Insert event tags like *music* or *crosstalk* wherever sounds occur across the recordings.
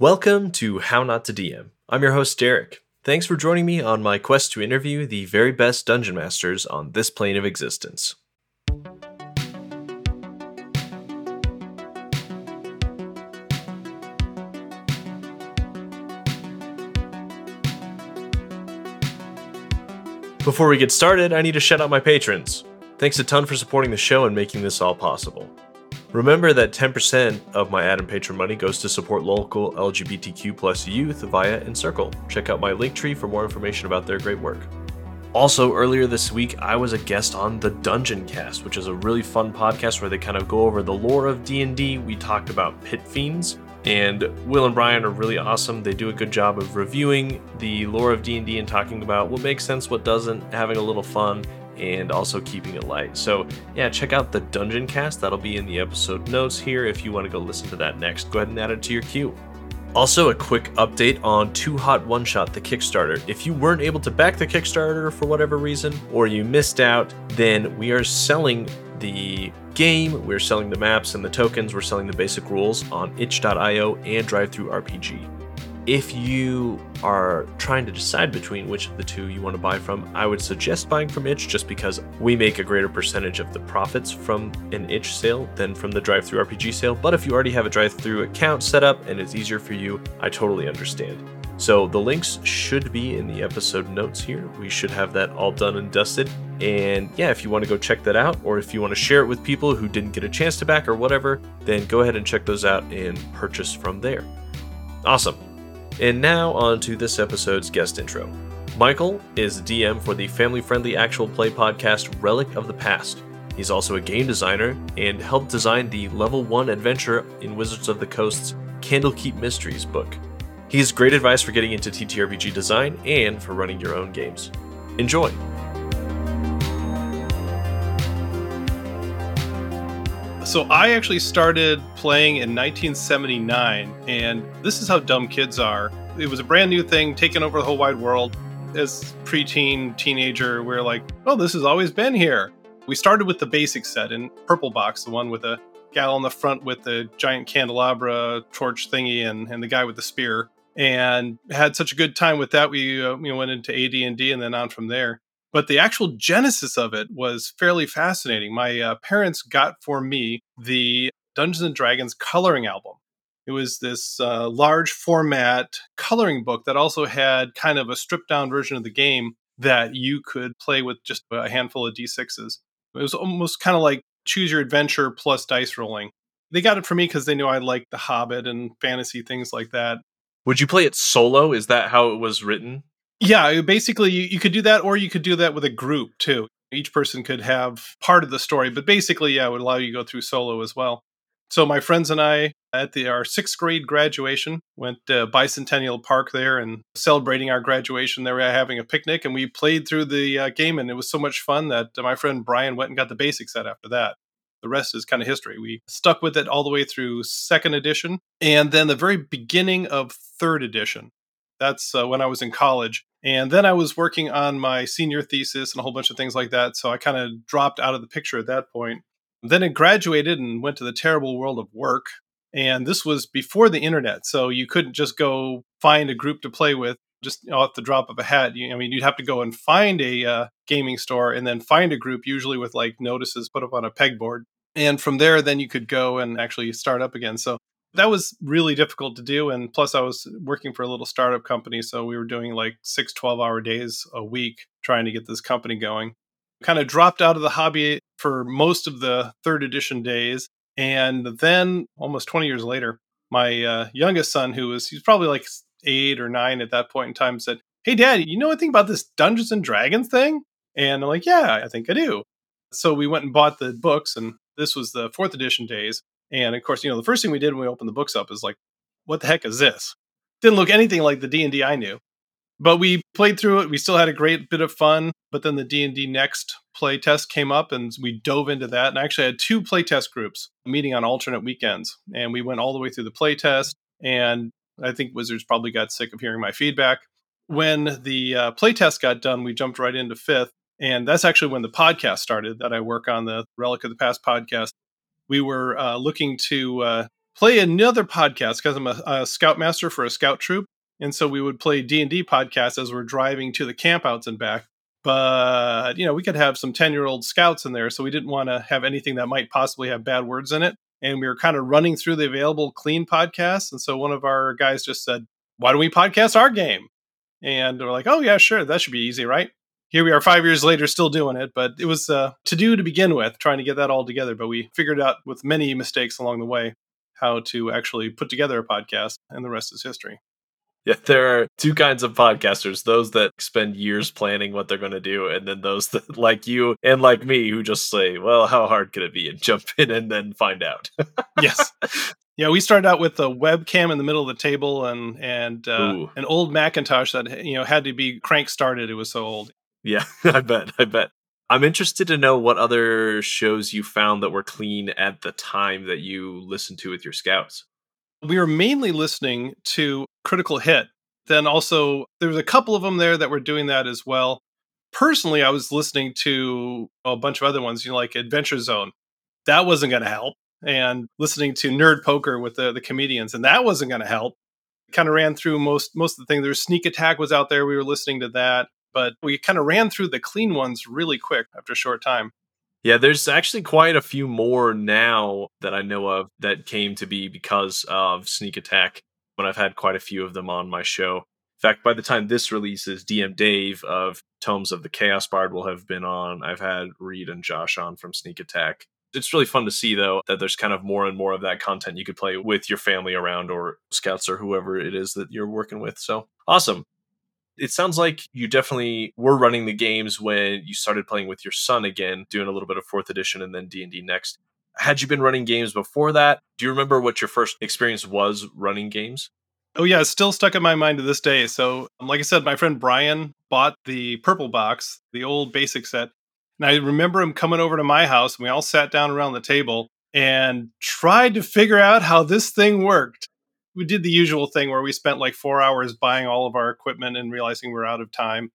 Welcome to How Not to DM. I'm your host, Derek. Thanks for joining me on my quest to interview the very best dungeon masters on this plane of existence. Before we get started, I need to shout out my patrons. Thanks a ton for supporting the show and making this all possible. Remember that 10% of my ad and patron money goes to support local LGBTQ plus youth via Encircle. Check out my Linktree for more information about their great work. Also, earlier this week, I was a guest on the Dungeon Cast, which is a really fun podcast where they kind of go over the lore of D&D. We talked about pit fiends, and Will and Brian are really awesome. They do a good job of reviewing the lore of D&D and talking about what makes sense, what doesn't, having a little fun, and also keeping it light. So, yeah, check out the Dungeon Cast. That'll be in the episode notes here if you want to go listen to that next. Go ahead and add it to your queue. Also, a quick update on Too Hot One Shot, the Kickstarter. If you weren't able to back the Kickstarter for whatever reason, or you missed out, then we are selling the game, we're selling the maps and the tokens, we're selling the basic rules on itch.io and DriveThruRPG. If you are trying to decide between which of the two you want to buy from, I would suggest buying from Itch just because we make a greater percentage of the profits from an Itch sale than from the DriveThruRPG sale. But if you already have a drive through account set up and it's easier for you, I totally understand. So the links should be in the episode notes here. We should have that all done and dusted. And yeah, if you want to go check that out, or if you want to share it with people who didn't get a chance to back or whatever, then go ahead and check those out and purchase from there. Awesome. And now on to this episode's guest intro. Michael is DM for the family friendly actual play podcast Relic of the Past. He's also a game designer and helped design the level 1 adventure in Wizards of the Coast's Candlekeep Mysteries book. He has great advice for getting into TTRPG design and for running your own games. Enjoy! So I actually started playing in 1979, and this is how dumb kids are. It was a brand new thing, taking over the whole wide world. As preteen, teenager, we are like, "Oh, this has always been here." We started with the basic set in purple box, the one with a gal on the front with the giant candelabra torch thingy, and, and the guy with the spear, and had such a good time with that. We uh, we went into AD and D, and then on from there but the actual genesis of it was fairly fascinating. My uh, parents got for me the Dungeons and Dragons coloring album. It was this uh, large format coloring book that also had kind of a stripped down version of the game that you could play with just a handful of d6s. It was almost kind of like choose your adventure plus dice rolling. They got it for me because they knew I liked The Hobbit and fantasy things like that. Would you play it solo? Is that how it was written? Yeah, basically, you, you could do that, or you could do that with a group too. Each person could have part of the story, but basically, yeah, it would allow you to go through solo as well. So my friends and I, at the, our sixth grade graduation, went to Bicentennial Park there and celebrating our graduation. They were having a picnic, and we played through the uh, game, and it was so much fun that my friend Brian went and got the basic set after that. The rest is kind of history. We stuck with it all the way through second edition, and then the very beginning of third edition. That's uh, when I was in college. And then I was working on my senior thesis and a whole bunch of things like that. So I kind of dropped out of the picture at that point. Then I graduated and went to the terrible world of work. And this was before the internet. So you couldn't just go find a group to play with just off the drop of a hat. You, I mean, you'd have to go and find a uh, gaming store and then find a group, usually with like notices put up on a pegboard. And from there, then you could go and actually start up again. So that was really difficult to do and plus i was working for a little startup company so we were doing like six 12 hour days a week trying to get this company going. Kind of dropped out of the hobby for most of the third edition days and then almost 20 years later my uh, youngest son who was he's probably like eight or nine at that point in time said hey dad you know anything about this dungeons and dragons thing? And i'm like yeah i think i do. So we went and bought the books and this was the fourth edition days and of course, you know, the first thing we did when we opened the books up is like, what the heck is this? Didn't look anything like the D&D I knew. But we played through it. We still had a great bit of fun. But then the D&D Next play test came up and we dove into that. And I actually had two play test groups meeting on alternate weekends. And we went all the way through the play test. And I think Wizards probably got sick of hearing my feedback. When the uh, play test got done, we jumped right into fifth. And that's actually when the podcast started that I work on, the Relic of the Past podcast we were uh, looking to uh, play another podcast because I'm a, a scoutmaster for a scout troop. And so we would play D&D podcasts as we're driving to the campouts and back. But, you know, we could have some 10-year-old scouts in there, so we didn't want to have anything that might possibly have bad words in it. And we were kind of running through the available clean podcasts. And so one of our guys just said, why don't we podcast our game? And we're like, oh, yeah, sure. That should be easy, right? Here we are five years later, still doing it. But it was uh, to do to begin with, trying to get that all together. But we figured out with many mistakes along the way how to actually put together a podcast, and the rest is history. Yeah, there are two kinds of podcasters those that spend years planning what they're going to do, and then those that, like you and like me, who just say, well, how hard could it be? And jump in and then find out. yes. *laughs* Yeah, we started out with a webcam in the middle of the table and and uh, an old Macintosh that you know had to be crank started. It was so old. Yeah, *laughs* I bet. I bet. I'm interested to know what other shows you found that were clean at the time that you listened to with your scouts. We were mainly listening to Critical Hit. Then also, there was a couple of them there that were doing that as well. Personally, I was listening to a bunch of other ones, you know, like Adventure Zone. That wasn't going to help. And listening to Nerd Poker with the, the comedians, and that wasn't going to help. Kind of ran through most most of the things. There's Sneak Attack was out there. We were listening to that, but we kind of ran through the clean ones really quick after a short time. Yeah, there's actually quite a few more now that I know of that came to be because of Sneak Attack, but I've had quite a few of them on my show. In fact, by the time this releases, DM Dave of Tomes of the Chaos Bard will have been on. I've had Reed and Josh on from Sneak Attack. It's really fun to see, though, that there's kind of more and more of that content you could play with your family around or scouts or whoever it is that you're working with. So awesome it sounds like you definitely were running the games when you started playing with your son again, doing a little bit of fourth edition and then D and D next. Had you been running games before that? Do you remember what your first experience was running games? Oh yeah, it's still stuck in my mind to this day. So, um, like I said, my friend Brian bought the purple box, the old basic set, and I remember him coming over to my house, and we all sat down around the table and tried to figure out how this thing worked we did the usual thing where we spent like four hours buying all of our equipment and realizing we're out of time.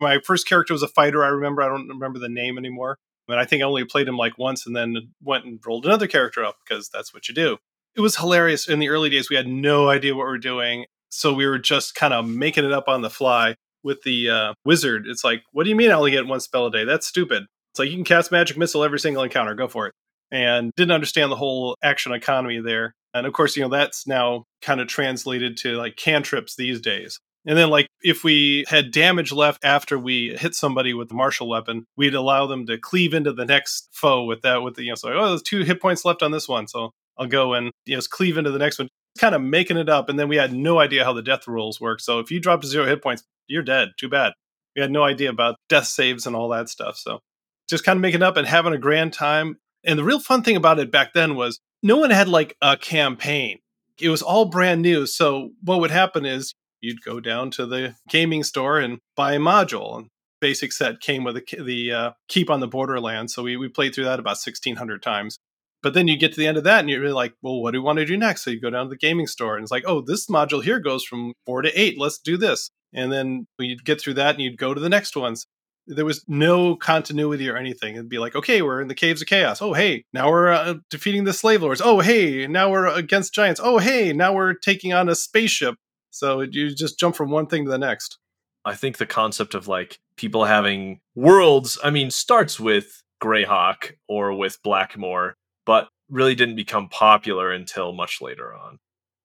My first character was a fighter. I remember. I don't remember the name anymore. But I think I only played him like once and then went and rolled another character up because that's what you do. It was hilarious. In the early days, we had no idea what we were doing. So we were just kind of making it up on the fly with the uh, wizard. It's like, what do you mean I only get one spell a day? That's stupid. It's like you can cast magic missile every single encounter. Go for it. And didn't understand the whole action economy there. And of course, you know, that's now kind of translated to like cantrips these days. And then, like, if we had damage left after we hit somebody with the martial weapon, we'd allow them to cleave into the next foe with that. With the, you know, so oh, there's two hit points left on this one, so I'll go and you know cleave into the next one. Kind of making it up, and then we had no idea how the death rules work. So if you drop to zero hit points, you're dead. Too bad. We had no idea about death saves and all that stuff. So just kind of making up and having a grand time. And the real fun thing about it back then was no one had like a campaign. It was all brand new. So what would happen is you'd go down to the gaming store and buy a module. And basic set came with the, the uh, Keep on the Borderland. So we, we played through that about 1,600 times. But then you get to the end of that and you're really like, well, what do we want to do next? So you go down to the gaming store and it's like, oh, this module here goes from four to eight. Let's do this. And then you'd get through that and you'd go to the next ones there was no continuity or anything. It'd be like, okay, we're in the caves of chaos. Oh, hey, now we're uh, defeating the slave lords. Oh, hey, now we're against giants. Oh, hey, now we're taking on a spaceship. So you just jump from one thing to the next. I think the concept of like people having worlds, I mean, starts with Greyhawk or with Blackmoor, but really didn't become popular until much later on.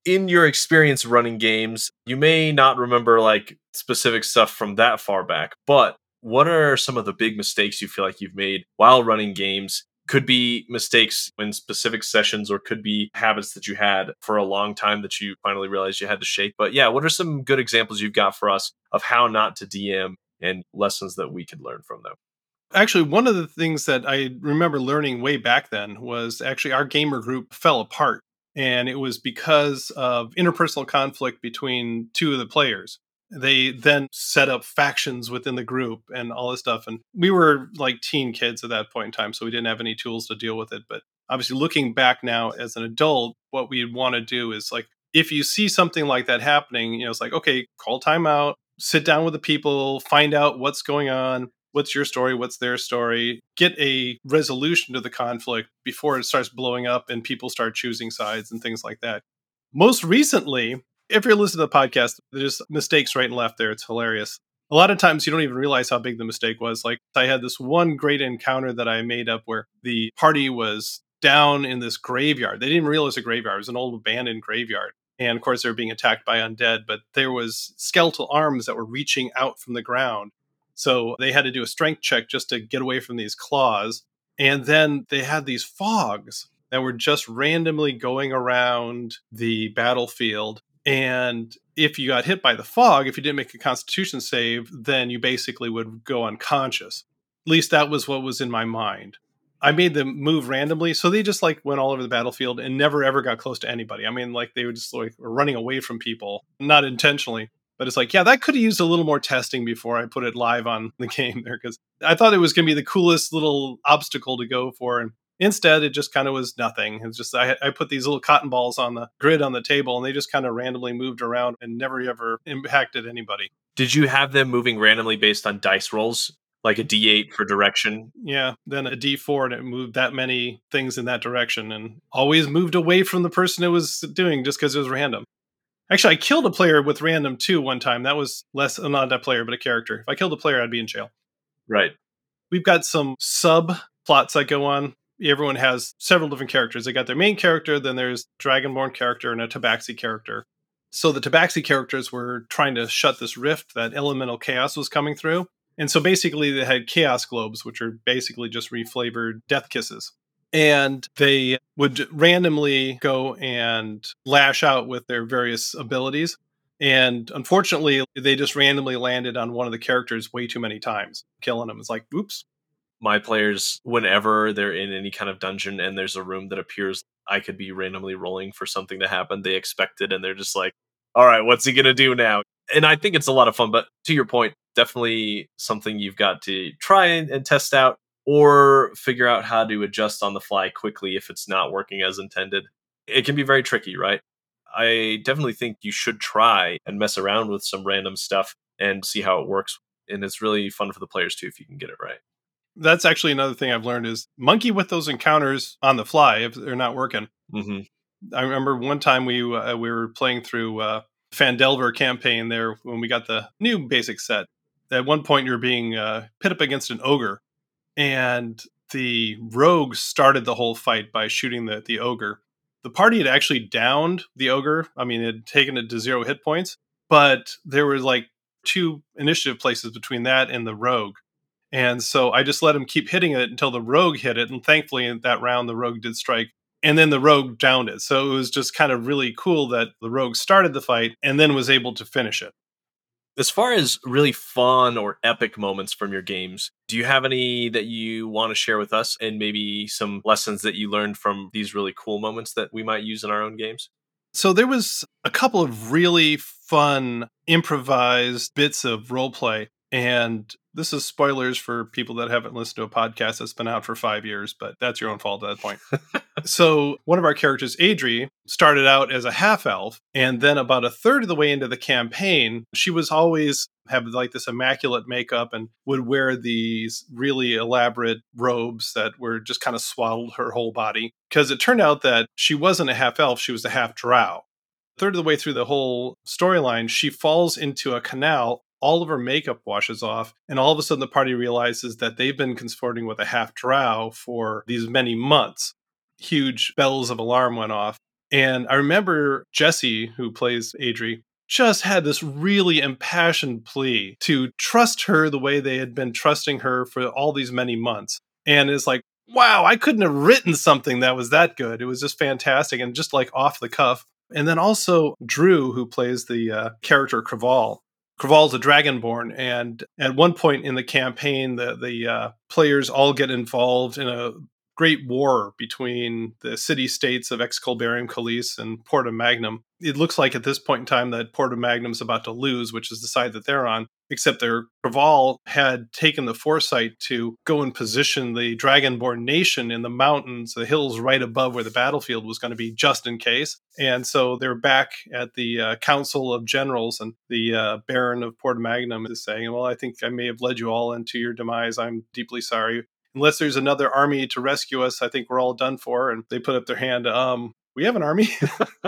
In your experience running games, you may not remember like specific stuff from that far back, but what are some of the big mistakes you feel like you've made while running games? Could be mistakes in specific sessions or could be habits that you had for a long time that you finally realized you had to shake. But yeah, what are some good examples you've got for us of how not to DM and lessons that we could learn from them? Actually, one of the things that I remember learning way back then was actually our gamer group fell apart. And it was because of interpersonal conflict between two of the players they then set up factions within the group and all this stuff and we were like teen kids at that point in time so we didn't have any tools to deal with it but obviously looking back now as an adult what we'd want to do is like if you see something like that happening you know it's like okay call timeout sit down with the people find out what's going on what's your story, what's their story, get a resolution to the conflict before it starts blowing up and people start choosing sides and things like that. Most recently, if you're listening to the podcast, there's mistakes right and left there. It's hilarious. A lot of times you don't even realize how big the mistake was. Like I had this one great encounter that I made up where the party was down in this graveyard. They didn't realize a graveyard. It was an old abandoned graveyard. And of course they were being attacked by undead, but there was skeletal arms that were reaching out from the ground. So they had to do a strength check just to get away from these claws. And then they had these fogs that were just randomly going around the battlefield and if you got hit by the fog, if you didn't make a constitution save, then you basically would go unconscious. At least that was what was in my mind. I made them move randomly, so they just like went all over the battlefield and never ever got close to anybody. I mean, like they were just like running away from people, not intentionally. But it's like, yeah, that could have used a little more testing before I put it live on the *laughs* game there because I thought it was going to be the coolest little obstacle to go for. And Instead, it just kind of was nothing. It's just I, I, put these little cotton balls on the grid on the table, and they just kind of randomly moved around and never ever impacted anybody. Did you have them moving randomly based on dice rolls, like a D8 for direction? Yeah, then a D4, and it moved that many things in that direction, and always moved away from the person it was doing just because it was random. Actually, I killed a player with random too one time. That was less uh, not a player, but a character. If I killed a player, I'd be in jail. Right. We've got some sub plots that go on everyone has several different characters. They got their main character, then there's Dragonborn character and a Tabaxi character. So the Tabaxi characters were trying to shut this rift that elemental chaos was coming through. And so basically they had chaos globes, which are basically just reflavored death kisses. And they would randomly go and lash out with their various abilities. And unfortunately, they just randomly landed on one of the characters way too many times, killing them. It's like, oops, my players, whenever they're in any kind of dungeon and there's a room that appears I could be randomly rolling for something to happen, they expect it and they're just like, all right, what's he going to do now? And I think it's a lot of fun. But to your point, definitely something you've got to try and, and test out or figure out how to adjust on the fly quickly if it's not working as intended. It can be very tricky, right? I definitely think you should try and mess around with some random stuff and see how it works. And it's really fun for the players too if you can get it right that's actually another thing I've learned is monkey with those encounters on the fly if they're not working. Mm-hmm. I remember one time we uh, we were playing through uh, Phandelver campaign there when we got the new basic set. At one point, you're being uh, pit up against an ogre, and the rogue started the whole fight by shooting the the ogre. The party had actually downed the ogre. I mean, it had taken it to zero hit points, but there were like two initiative places between that and the rogue. And so I just let him keep hitting it until the rogue hit it. And thankfully, in that round, the rogue did strike. And then the rogue downed it. So it was just kind of really cool that the rogue started the fight and then was able to finish it. As far as really fun or epic moments from your games, do you have any that you want to share with us and maybe some lessons that you learned from these really cool moments that we might use in our own games? So there was a couple of really fun improvised bits of role play and this is spoilers for people that haven't listened to a podcast that's been out for five years, but that's your own fault at that point. *laughs* so, one of our characters, Adri, started out as a half elf. And then, about a third of the way into the campaign, she was always have like this immaculate makeup and would wear these really elaborate robes that were just kind of swaddled her whole body. Because it turned out that she wasn't a half elf, she was a half drow third of the way through the whole storyline, she falls into a canal all of her makeup washes off, and all of a sudden the party realizes that they've been consorting with a half drow for these many months. Huge bells of alarm went off. And I remember Jesse, who plays Adri, just had this really impassioned plea to trust her the way they had been trusting her for all these many months. And it's like, wow, I couldn't have written something that was that good. It was just fantastic and just like off the cuff. And then also Drew, who plays the uh, character Craval, Craval's a dragonborn, and at one point in the campaign, the the uh, players all get involved in a great war between the city states of Exculbarium Calise and Porta Magnum. It looks like at this point in time that Porta Magnum's about to lose, which is the side that they're on except their Craval had taken the foresight to go and position the Dragonborn nation in the mountains, the hills right above where the battlefield was going to be, just in case. And so they're back at the uh, Council of Generals, and the uh, Baron of Port Magnum is saying, Well, I think I may have led you all into your demise. I'm deeply sorry. Unless there's another army to rescue us, I think we're all done for. And they put up their hand. Um, we have an army.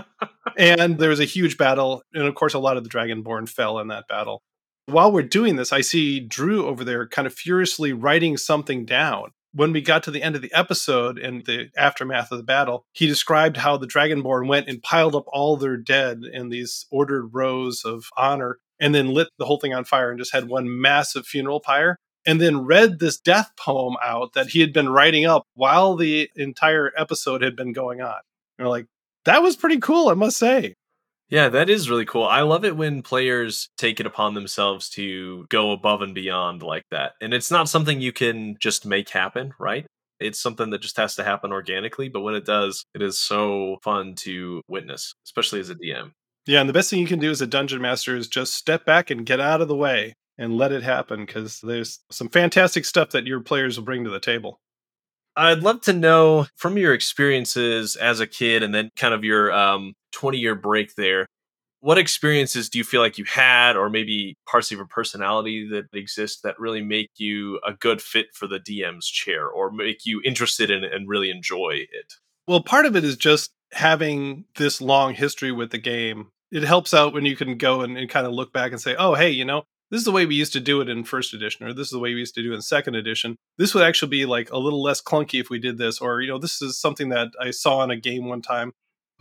*laughs* and there was a huge battle. And of course, a lot of the Dragonborn fell in that battle while we're doing this, I see Drew over there kind of furiously writing something down. When we got to the end of the episode and the aftermath of the battle, he described how the Dragonborn went and piled up all their dead in these ordered rows of honor and then lit the whole thing on fire and just had one massive funeral pyre and then read this death poem out that he had been writing up while the entire episode had been going on. And we're like, that was pretty cool, I must say. Yeah, that is really cool. I love it when players take it upon themselves to go above and beyond like that. And it's not something you can just make happen, right? It's something that just has to happen organically. But when it does, it is so fun to witness, especially as a DM. Yeah, and the best thing you can do as a dungeon master is just step back and get out of the way and let it happen because there's some fantastic stuff that your players will bring to the table. I'd love to know from your experiences as a kid and then kind of your um, 20 year break there, what experiences do you feel like you had, or maybe parts of your personality that exist that really make you a good fit for the DM's chair or make you interested in it and really enjoy it? Well, part of it is just having this long history with the game. It helps out when you can go and, and kind of look back and say, oh, hey, you know, this is the way we used to do it in first edition, or this is the way we used to do it in second edition. This would actually be like a little less clunky if we did this, or, you know, this is something that I saw in a game one time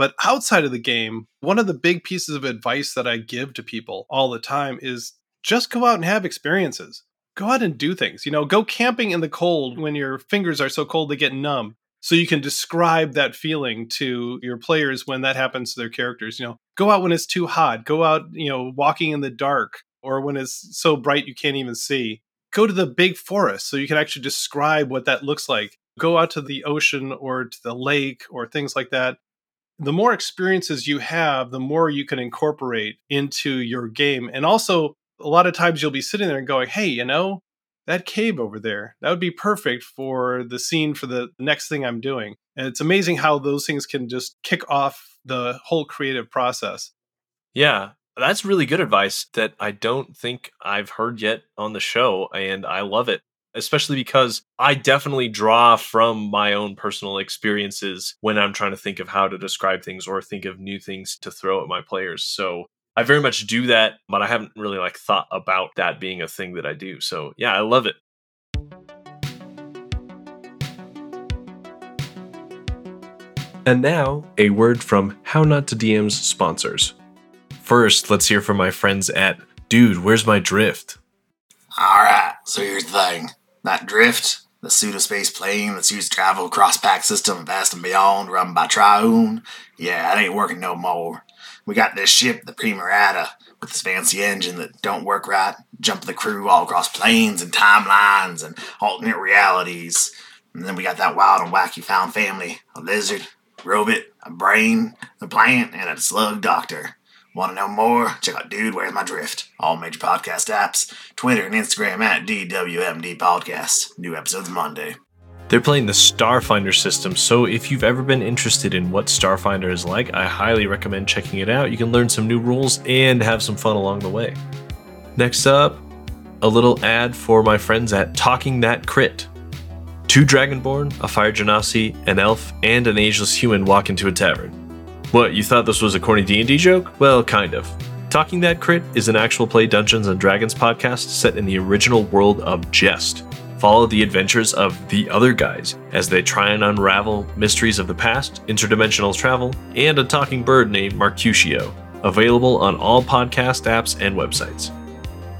but outside of the game, one of the big pieces of advice that I give to people all the time is just go out and have experiences. Go out and do things. You know, go camping in the cold when your fingers are so cold they get numb. So you can describe that feeling to your players when that happens to their characters. You know, go out when it's too hot. Go out, you know, walking in the dark or when it's so bright you can't even see. Go to the big forest so you can actually describe what that looks like. Go out to the ocean or to the lake or things like that the more experiences you have, the more you can incorporate into your game. And also, a lot of times you'll be sitting there and going, hey, you know, that cave over there, that would be perfect for the scene for the next thing I'm doing. And it's amazing how those things can just kick off the whole creative process. Yeah, that's really good advice that I don't think I've heard yet on the show. And I love it especially because I definitely draw from my own personal experiences when I'm trying to think of how to describe things or think of new things to throw at my players. So I very much do that, but I haven't really like thought about that being a thing that I do. So yeah, I love it. And now, a word from How Not to DM's sponsors. First, let's hear from my friends at Dude, Where's My Drift? Alright, so here's the thing. That drift, the pseudospace plane that's used to travel across Pact system vast and beyond, run by Triune, yeah, it ain't working no more. We got this ship, the Primarata, with this fancy engine that don't work right, jump the crew all across planes and timelines and alternate realities. And then we got that wild and wacky found family, a lizard, robot, a brain, a plant, and a slug doctor. Want to know more? Check out Dude, Where's My Drift? All major podcast apps, Twitter and Instagram at DWMD Podcast. New episodes Monday. They're playing the Starfinder system, so if you've ever been interested in what Starfinder is like, I highly recommend checking it out. You can learn some new rules and have some fun along the way. Next up, a little ad for my friends at Talking That Crit. Two Dragonborn, a Fire Genasi, an elf, and an ageless human walk into a tavern. What, you thought this was a corny D&D joke? Well, kind of. Talking That Crit is an actual play Dungeons and Dragons podcast set in the original world of Jest. Follow the adventures of the other guys as they try and unravel mysteries of the past, interdimensional travel, and a talking bird named Marcutio. Available on all podcast apps and websites.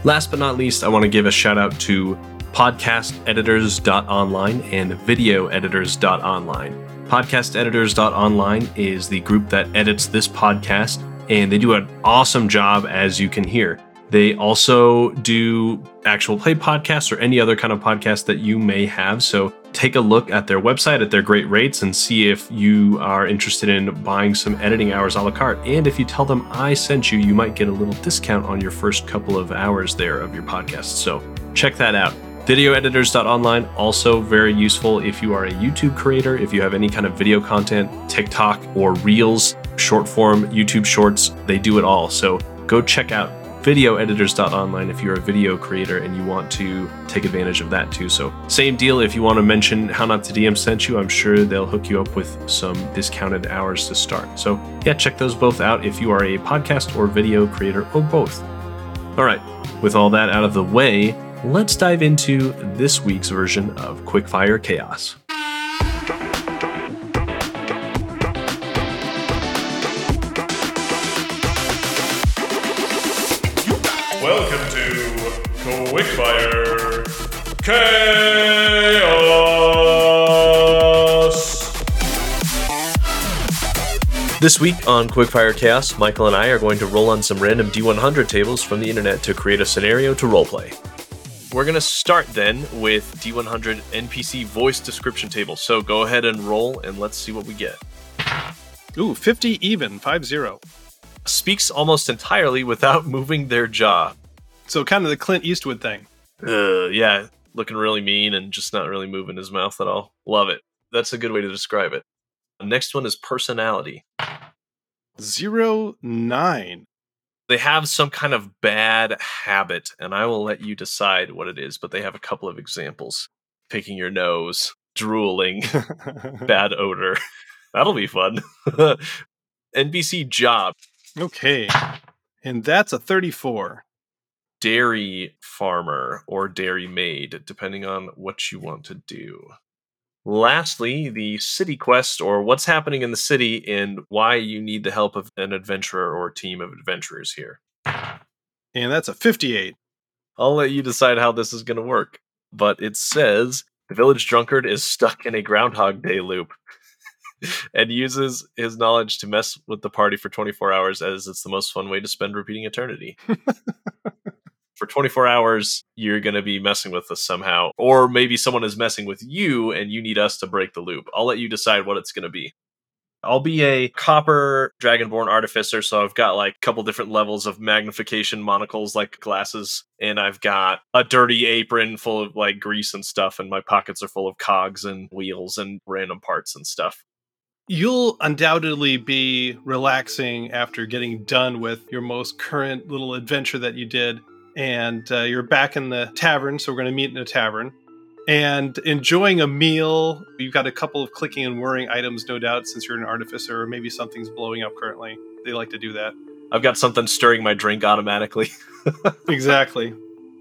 Last but not least, I want to give a shout out to podcasteditors.online and videoeditors.online. Podcasteditors.online is the group that edits this podcast, and they do an awesome job, as you can hear. They also do actual play podcasts or any other kind of podcast that you may have. So take a look at their website at their great rates and see if you are interested in buying some editing hours a la carte. And if you tell them I sent you, you might get a little discount on your first couple of hours there of your podcast. So check that out. Videoeditors.online also very useful if you are a YouTube creator, if you have any kind of video content, TikTok or Reels, short form YouTube shorts, they do it all. So go check out videoeditors.online if you're a video creator and you want to take advantage of that too. So, same deal if you want to mention How Not to DM sent you, I'm sure they'll hook you up with some discounted hours to start. So, yeah, check those both out if you are a podcast or video creator or both. All right, with all that out of the way, let's dive into this week's version of Quickfire Chaos. Welcome to Quickfire Chaos. This week on Quickfire Chaos, Michael and I are going to roll on some random D100 tables from the internet to create a scenario to roleplay. We're going to start then with D100 NPC voice description table. So go ahead and roll and let's see what we get. Ooh, 50 even, 5 0. Speaks almost entirely without *laughs* moving their jaw. So kind of the Clint Eastwood thing. Uh, yeah, looking really mean and just not really moving his mouth at all. Love it. That's a good way to describe it. Next one is personality. Zero nine. They have some kind of bad habit, and I will let you decide what it is, but they have a couple of examples. Picking your nose, drooling, *laughs* *laughs* bad odor. That'll be fun. *laughs* NPC job, okay. And that's a 34. dairy farmer or dairy maid, depending on what you want to do. Lastly, the city quest or what's happening in the city and why you need the help of an adventurer or team of adventurers here. And that's a 58. I'll let you decide how this is going to work. But it says the village drunkard is stuck in a Groundhog Day loop *laughs* and uses his knowledge to mess with the party for 24 hours as it's the most fun way to spend repeating eternity. *laughs* for 24 hours, you're going to be messing with us somehow. Or maybe someone is messing with you and you need us to break the loop. I'll let you decide what it's going to be. I'll be a copper dragonborn artificer, so I've got like a couple different levels of magnification monocles, like glasses, and I've got a dirty apron full of like grease and stuff, and my pockets are full of cogs and wheels and random parts and stuff. You'll undoubtedly be relaxing after getting done with your most current little adventure that you did. And uh, you're back in the tavern, so we're going to meet in a tavern. And enjoying a meal. You've got a couple of clicking and whirring items, no doubt, since you're an artificer, or maybe something's blowing up currently. They like to do that. I've got something stirring my drink automatically. *laughs* exactly.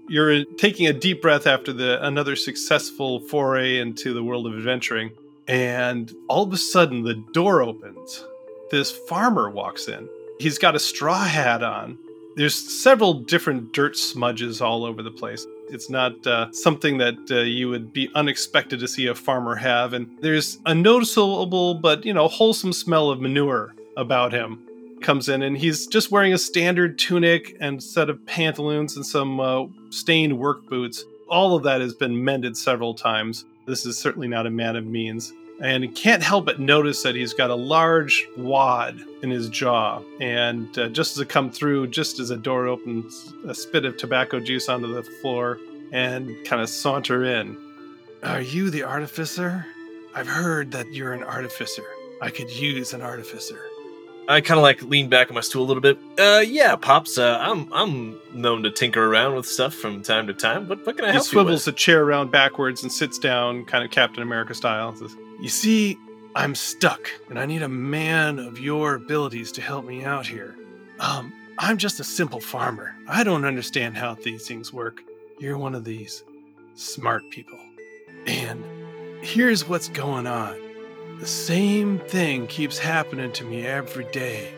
You're taking a deep breath after the another successful foray into the world of adventuring, and all of a sudden the door opens. This farmer walks in. He's got a straw hat on. There's several different dirt smudges all over the place. It's not uh, something that uh, you would be unexpected to see a farmer have, and there's a noticeable but you know wholesome smell of manure about him comes in and he's just wearing a standard tunic and set of pantaloons and some uh, stained work boots. All of that has been mended several times. This is certainly not a man of means. And can't help but notice that he's got a large wad in his jaw. And uh, just as it come through, just as a door opens, a spit of tobacco juice onto the floor and kind of saunter in. Are you the artificer? I've heard that you're an artificer. I could use an artificer. I kind of like lean back on my stool a little bit. Uh, yeah, pops. Uh, I'm I'm known to tinker around with stuff from time to time. What what can I He help you with? He swivels the chair around backwards and sits down, kind of Captain America style. Says, you see, I'm stuck, and I need a man of your abilities to help me out here. Um, I'm just a simple farmer. I don't understand how these things work. You're one of these smart people. And here's what's going on. The same thing keeps happening to me every day.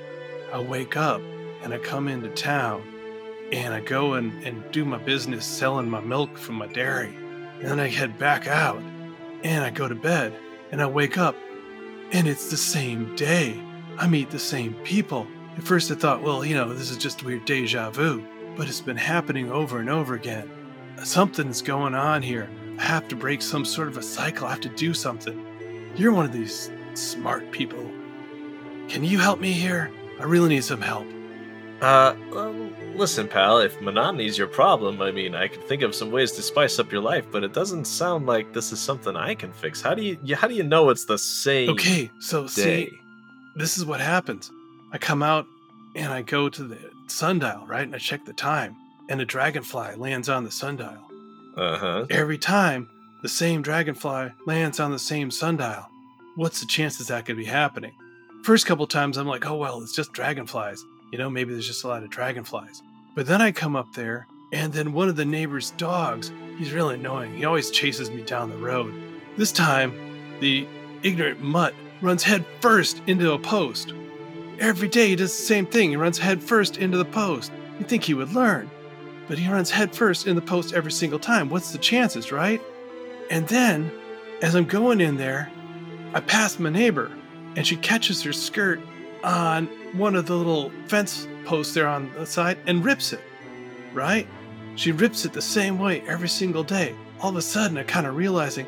I wake up and I come into town and I go and, and do my business selling my milk from my dairy. And then I head back out and I go to bed and I wake up and it's the same day. I meet the same people. At first I thought, well, you know, this is just weird deja vu, but it's been happening over and over again. Something's going on here. I have to break some sort of a cycle. I have to do something. You're one of these smart people. Can you help me here? I really need some help. Uh, well, listen, pal, if monotony's your problem, I mean, I could think of some ways to spice up your life, but it doesn't sound like this is something I can fix. How do you, you how do you know it's the same Okay, so day? see, this is what happens. I come out and I go to the sundial, right? And I check the time, and a dragonfly lands on the sundial. Uh-huh. Every time, the same dragonfly lands on the same sundial. What's the chances that could be happening? First couple times, I'm like, oh, well, it's just dragonflies. You know, maybe there's just a lot of dragonflies. But then I come up there, and then one of the neighbor's dogs, he's really annoying. He always chases me down the road. This time, the ignorant mutt runs head first into a post. Every day he does the same thing. He runs head first into the post. You'd think he would learn. But he runs head first in the post every single time. What's the chances, right? And then, as I'm going in there, I pass my neighbor, and she catches her skirt on one of the little fence posts there on the side and rips it, right? She rips it the same way every single day. All of a sudden, I kind of realizing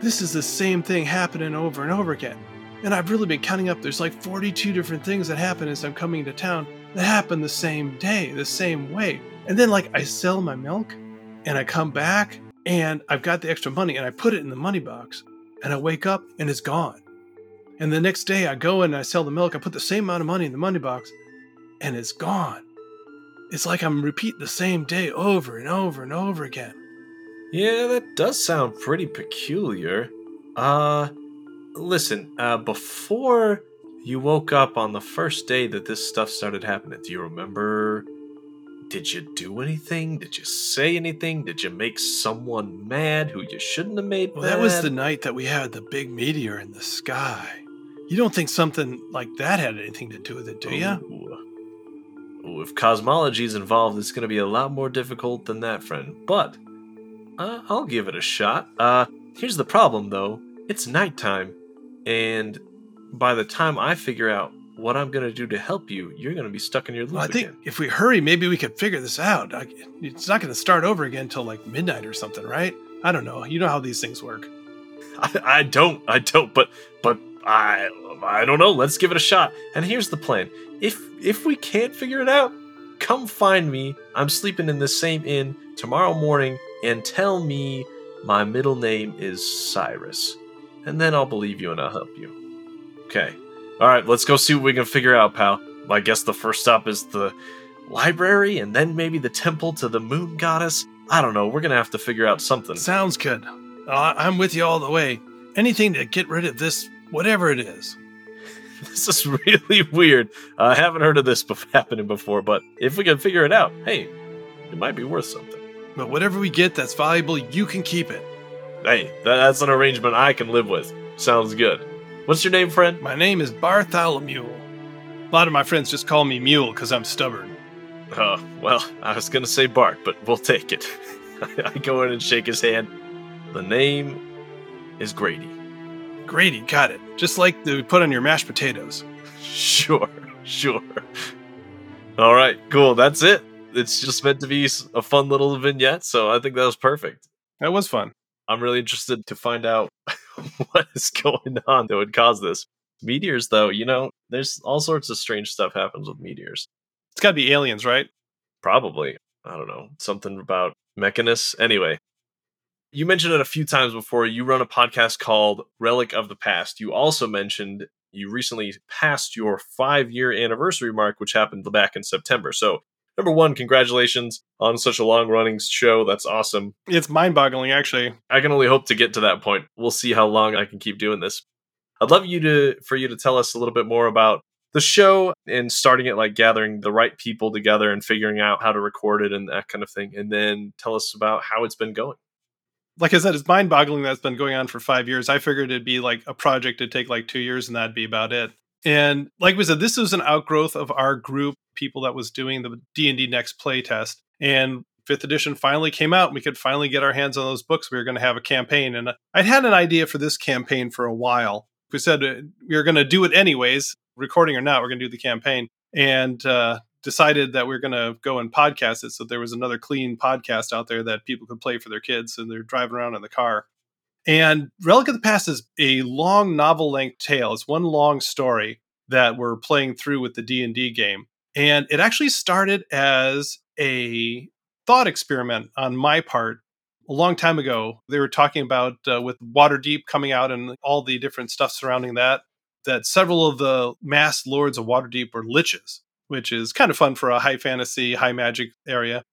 this is the same thing happening over and over again. And I've really been counting up, there's like 42 different things that happen as I'm coming to town that happen the same day, the same way. And then, like, I sell my milk and I come back and I've got the extra money and I put it in the money box and I wake up and it's gone. And the next day I go and I sell the milk, I put the same amount of money in the money box and it's gone. It's like I'm repeating the same day over and over and over again. Yeah, that does sound pretty peculiar. Uh, listen, uh, before you woke up on the first day that this stuff started happening, do you remember? Did you do anything? Did you say anything? Did you make someone mad who you shouldn't have made Well, mad? that was the night that we had the big meteor in the sky. You don't think something like that had anything to do with it, do you? Ooh. If cosmology's involved, it's going to be a lot more difficult than that, friend. But uh, I'll give it a shot. Uh, here's the problem, though. It's nighttime, and by the time I figure out what I'm going to do to help you, you're going to be stuck in your loop Well, I think again. if we hurry, maybe we could figure this out. I, it's not going to start over again until like midnight or something, right? I don't know. You know how these things work. I, I don't, I don't, but but I I don't know. Let's give it a shot. And here's the plan: if if we can't figure it out, come find me. I'm sleeping in the same inn tomorrow morning, and tell me my middle name is Cyrus, and then I'll believe you and I'll help you. Okay. All right. Let's go see what we can figure out, pal. I guess the first stop is the library, and then maybe the temple to the moon goddess. I don't know. We're gonna have to figure out something. Sounds good. Uh, I'm with you all the way. Anything to get rid of this, whatever it is. *laughs* This is really weird. I haven't heard of this *laughs* happening before, but if we can figure it out, hey, it might be worth something. But whatever we get that's valuable, you can keep it. Hey, tha- that's an arrangement I can live with. Sounds good. What's your name, friend? My name is Bartholomew. A lot of my friends just call me Mule because I'm stubborn. Uh, well, I was gonna say Bart, but we'll take it. *laughs* I go in and shake his hand. The name is Grady. Grady, got it. Just like the put on your mashed potatoes. *laughs* Sure, sure. All right, cool. That's it. It's just meant to be a fun little vignette, so I think that was perfect. That was fun. I'm really interested to find out *laughs* what is going on that would cause this. Meteors, though, you know, there's all sorts of strange stuff happens with meteors. It's got to be aliens, right? Probably, I don't know, something about Mechanus. Anyway, you mentioned it a few times before. You run a podcast called Relic of the Past. You also mentioned you recently passed your five year anniversary mark, which happened back in September. So, number one, congratulations on such a long running show. That's awesome. It's mind boggling, actually. I can only hope to get to that point. We'll see how long I can keep doing this. I'd love you to for you to tell us a little bit more about the show and starting it like gathering the right people together and figuring out how to record it and that kind of thing and then tell us about how it's been going. Like I said, it's mind boggling that's been going on for five years. I figured it'd be like a project to take like two years and that'd be about it. And like we said, this was an outgrowth of our group, people that was doing the D&D Next play test. And fifth edition finally came out. We could finally get our hands on those books. We were going to have a campaign. And I'd had an idea for this campaign for a while. We said uh, we were going to do it anyways, recording or not, we're going to do the campaign. And uh, decided that we are going to go and podcast it so there was another clean podcast out there that people could play for their kids and they're driving around in the car. And Relic of the Past is a long novel length tale. It's one long story that we're playing through with the D&D game. And it actually started as a thought experiment on my part a long time ago. They were talking about uh, with Waterdeep coming out and all the different stuff surrounding that that several of the masked lords of Waterdeep were liches, which is kind of fun for a high fantasy, high magic area.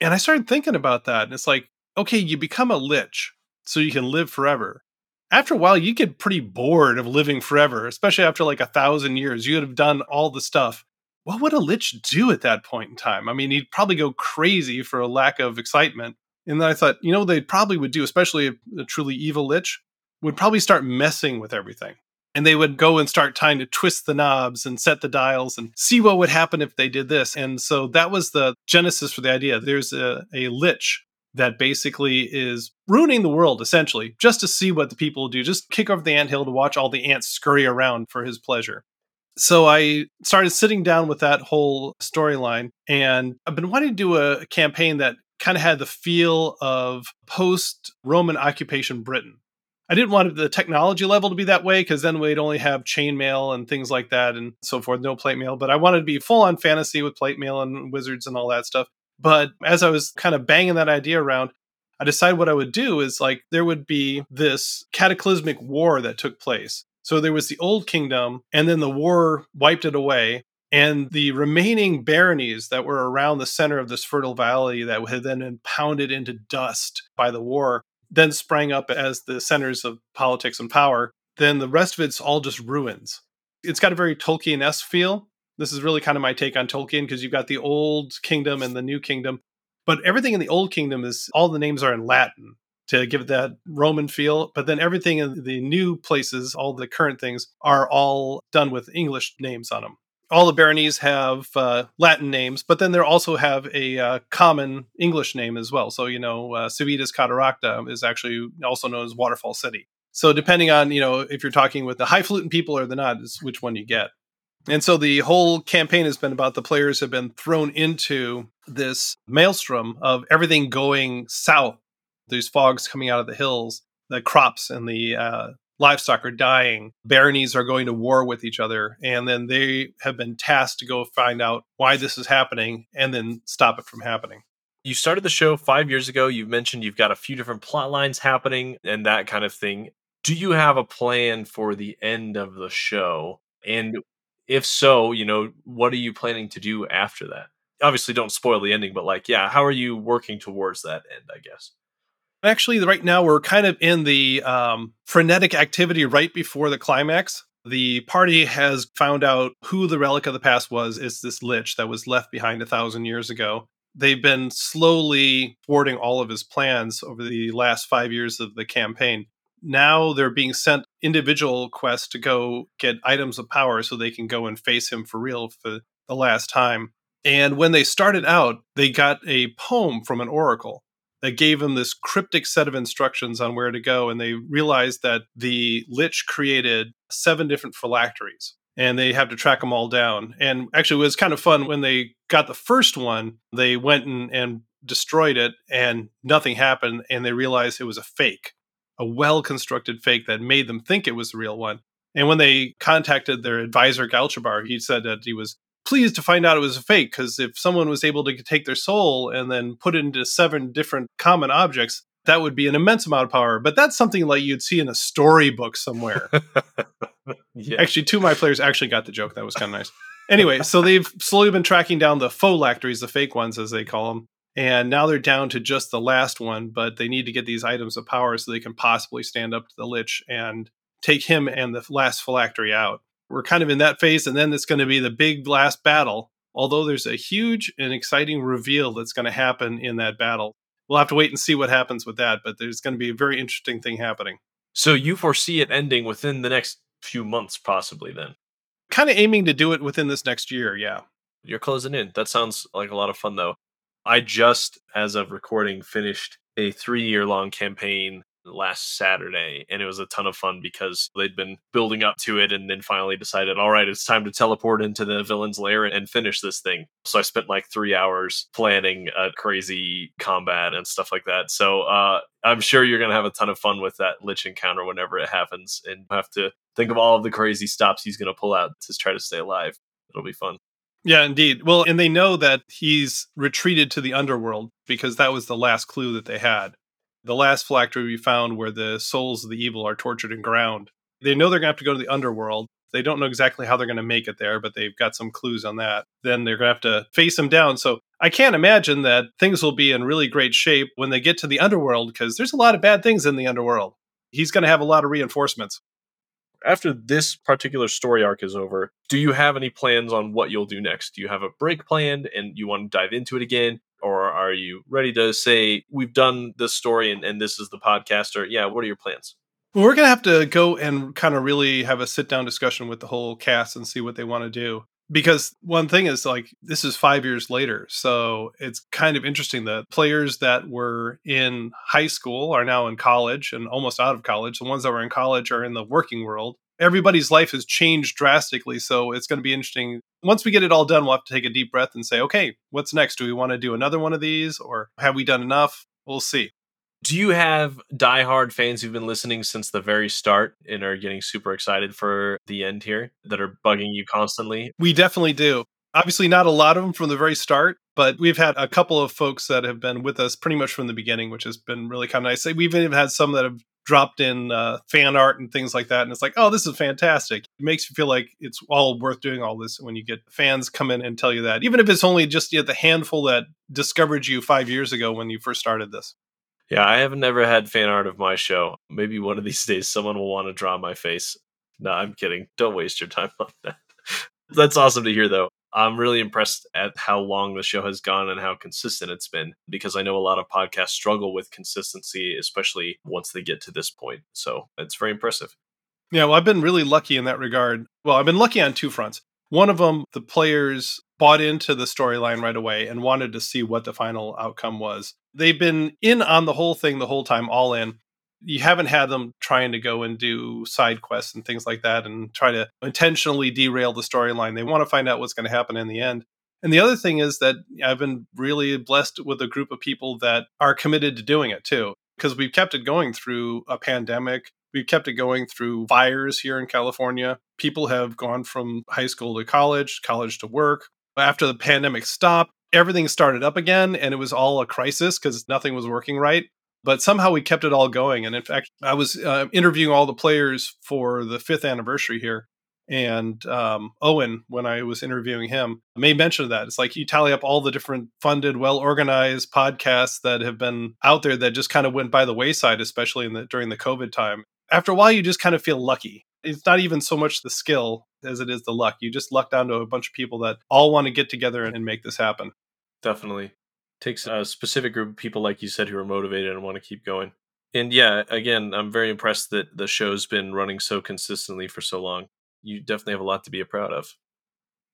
And I started thinking about that. And it's like, okay, you become a lich so you can live forever. After a while, you get pretty bored of living forever, especially after like a thousand years. You would have done all the stuff. What would a lich do at that point in time? I mean, he'd probably go crazy for a lack of excitement. And then I thought, you know, they probably would do, especially a, a truly evil lich, would probably start messing with everything and they would go and start trying to twist the knobs and set the dials and see what would happen if they did this. And so that was the genesis for the idea. There's a, a lich that basically is ruining the world essentially just to see what the people do, just kick over the anthill to watch all the ants scurry around for his pleasure. So I started sitting down with that whole storyline, and I've been wanting to do a campaign that kind of had the feel of post Roman occupation Britain I didn't want the technology level to be that way because then we'd only have chainmail and things like that and so forth, no plate mail. But I wanted to be full on fantasy with plate mail and wizards and all that stuff. But as I was kind of banging that idea around, I decided what I would do is like there would be this cataclysmic war that took place. So there was the old kingdom, and then the war wiped it away. And the remaining baronies that were around the center of this fertile valley that had then been pounded into dust by the war then sprang up as the centers of politics and power, then the rest of it's all just ruins. It's got a very Tolkien esque feel. This is really kind of my take on Tolkien because you've got the old kingdom and the new kingdom. But everything in the old kingdom is all the names are in Latin to give it that Roman feel. But then everything in the new places, all the current things, are all done with English names on them all the baronies have uh, Latin names, but then they also have a uh, common English name as well. So, you know, uh, Civitas Cataracta is actually also known as Waterfall City. So, depending on, you know, if you're talking with the highfalutin people or the not, is which one you get. And so the whole campaign has been about the players have been thrown into this maelstrom of everything going south. There's fogs coming out of the hills, the crops and the uh, livestock are dying, baronies are going to war with each other, and then they have been tasked to go find out why this is happening and then stop it from happening. You started the show five years ago. You mentioned you've got a few different plot lines happening and that kind of thing. Do you have a plan for the end of the show? And if so, you know, what are you planning to do after that? Obviously, don't spoil the ending, but like, yeah, how are you working towards that end, I guess? Actually, right now we're kind of in the um, frenetic activity right before the climax. The party has found out who the relic of the past was. It's this lich that was left behind a thousand years ago. They've been slowly thwarting all of his plans over the last five years of the campaign. Now they're being sent individual quests to go get items of power so they can go and face him for real for the last time. And when they started out, they got a poem from an oracle that gave them this cryptic set of instructions on where to go. And they realized that the Lich created seven different phylacteries and they have to track them all down. And actually, it was kind of fun when they got the first one, they went and, and destroyed it and nothing happened. And they realized it was a fake, a well constructed fake that made them think it was the real one. And when they contacted their advisor, Galchabar, he said that he was pleased to find out it was a fake because if someone was able to take their soul and then put it into seven different common objects, that would be an immense amount of power. But that's something like you'd see in a storybook somewhere. *laughs* yeah. Actually, two of my players actually got the joke. That was kind of nice. Anyway, so they've slowly been tracking down the phylacteries, the fake ones as they call them. And now they're down to just the last one, but they need to get these items of power so they can possibly stand up to the Lich and take him and the last phylactery out we're kind of in that phase, and then it's going to be the big last battle. Although there's a huge and exciting reveal that's going to happen in that battle. We'll have to wait and see what happens with that, but there's going to be a very interesting thing happening. So you foresee it ending within the next few months, possibly then? Kind of aiming to do it within this next year, yeah. You're closing in. That sounds like a lot of fun, though. I just, as of recording, finished a three year long campaign last Saturday, and it was a ton of fun because they'd been building up to it and then finally decided, all right, it's time to teleport into the villain's lair and finish this thing. So I spent like three hours planning a crazy combat and stuff like that. So uh, I'm sure you're going to have a ton of fun with that Lich encounter whenever it happens and have to think of all of the crazy stops he's going to pull out to try to stay alive. It'll be fun. Yeah, indeed. Well, and they know that he's retreated to the underworld because that was the last clue that they had. The last phylactery we found where the souls of the evil are tortured and ground. They know they're going to have to go to the underworld. They don't know exactly how they're going to make it there, but they've got some clues on that. Then they're going to have to face him down. So I can't imagine that things will be in really great shape when they get to the underworld because there's a lot of bad things in the underworld. He's going to have a lot of reinforcements after this particular story arc is over, do you have any plans on what you'll do next? Do you have a break planned and you want to dive into it again? Or are you ready to say, we've done this story and, and this is the podcast? Or, yeah, what are your plans? Well, we're going to have to go and kind of really have a sit down discussion with the whole cast and see what they want to do. Because one thing is like, this is five years later. So it's kind of interesting that players that were in high school are now in college and almost out of college. The ones that were in college are in the working world everybody's life has changed drastically. So it's going to be interesting. Once we get it all done, we'll have to take a deep breath and say, okay, what's next? Do we want to do another one of these or have we done enough? We'll see. Do you have diehard fans who've been listening since the very start and are getting super excited for the end here that are bugging you constantly? We definitely do. Obviously, not a lot of them from the very start, but we've had a couple of folks that have been with us pretty much from the beginning, which has been really kind of nice. We've even had some that have dropped in uh, fan art and things like that. And it's like, oh, this is fantastic. It makes you feel like it's all worth doing all this when you get fans come in and tell you that, even if it's only just you know, the handful that discovered you five years ago when you first started this. Yeah, I have never had fan art of my show. Maybe one of these *laughs* days someone will want to draw my face. No, I'm kidding. Don't waste your time on that. That's awesome to hear, though. I'm really impressed at how long the show has gone and how consistent it's been because I know a lot of podcasts struggle with consistency, especially once they get to this point. So it's very impressive. Yeah, well, I've been really lucky in that regard. Well, I've been lucky on two fronts. One of them, the players bought into the storyline right away and wanted to see what the final outcome was. They've been in on the whole thing the whole time, all in you haven't had them trying to go and do side quests and things like that and try to intentionally derail the storyline. They want to find out what's going to happen in the end. And the other thing is that I've been really blessed with a group of people that are committed to doing it too, because we've kept it going through a pandemic. We've kept it going through fires here in California. People have gone from high school to college, college to work. After the pandemic stopped, everything started up again and it was all a crisis because nothing was working right but somehow we kept it all going. And in fact, I was uh, interviewing all the players for the fifth anniversary here. And um, Owen, when I was interviewing him, made mention of that. It's like you tally up all the different funded, well organized podcasts that have been out there that just kind of went by the wayside, especially in the, during the COVID time. After a while, you just kind of feel lucky. It's not even so much the skill as it is the luck. You just luck down to a bunch of people that all want to get together and make this happen. Definitely takes a specific group of people, like you said, who are motivated and want to keep going. And yeah, again, I'm very impressed that the show's been running so consistently for so long. You definitely have a lot to be proud of.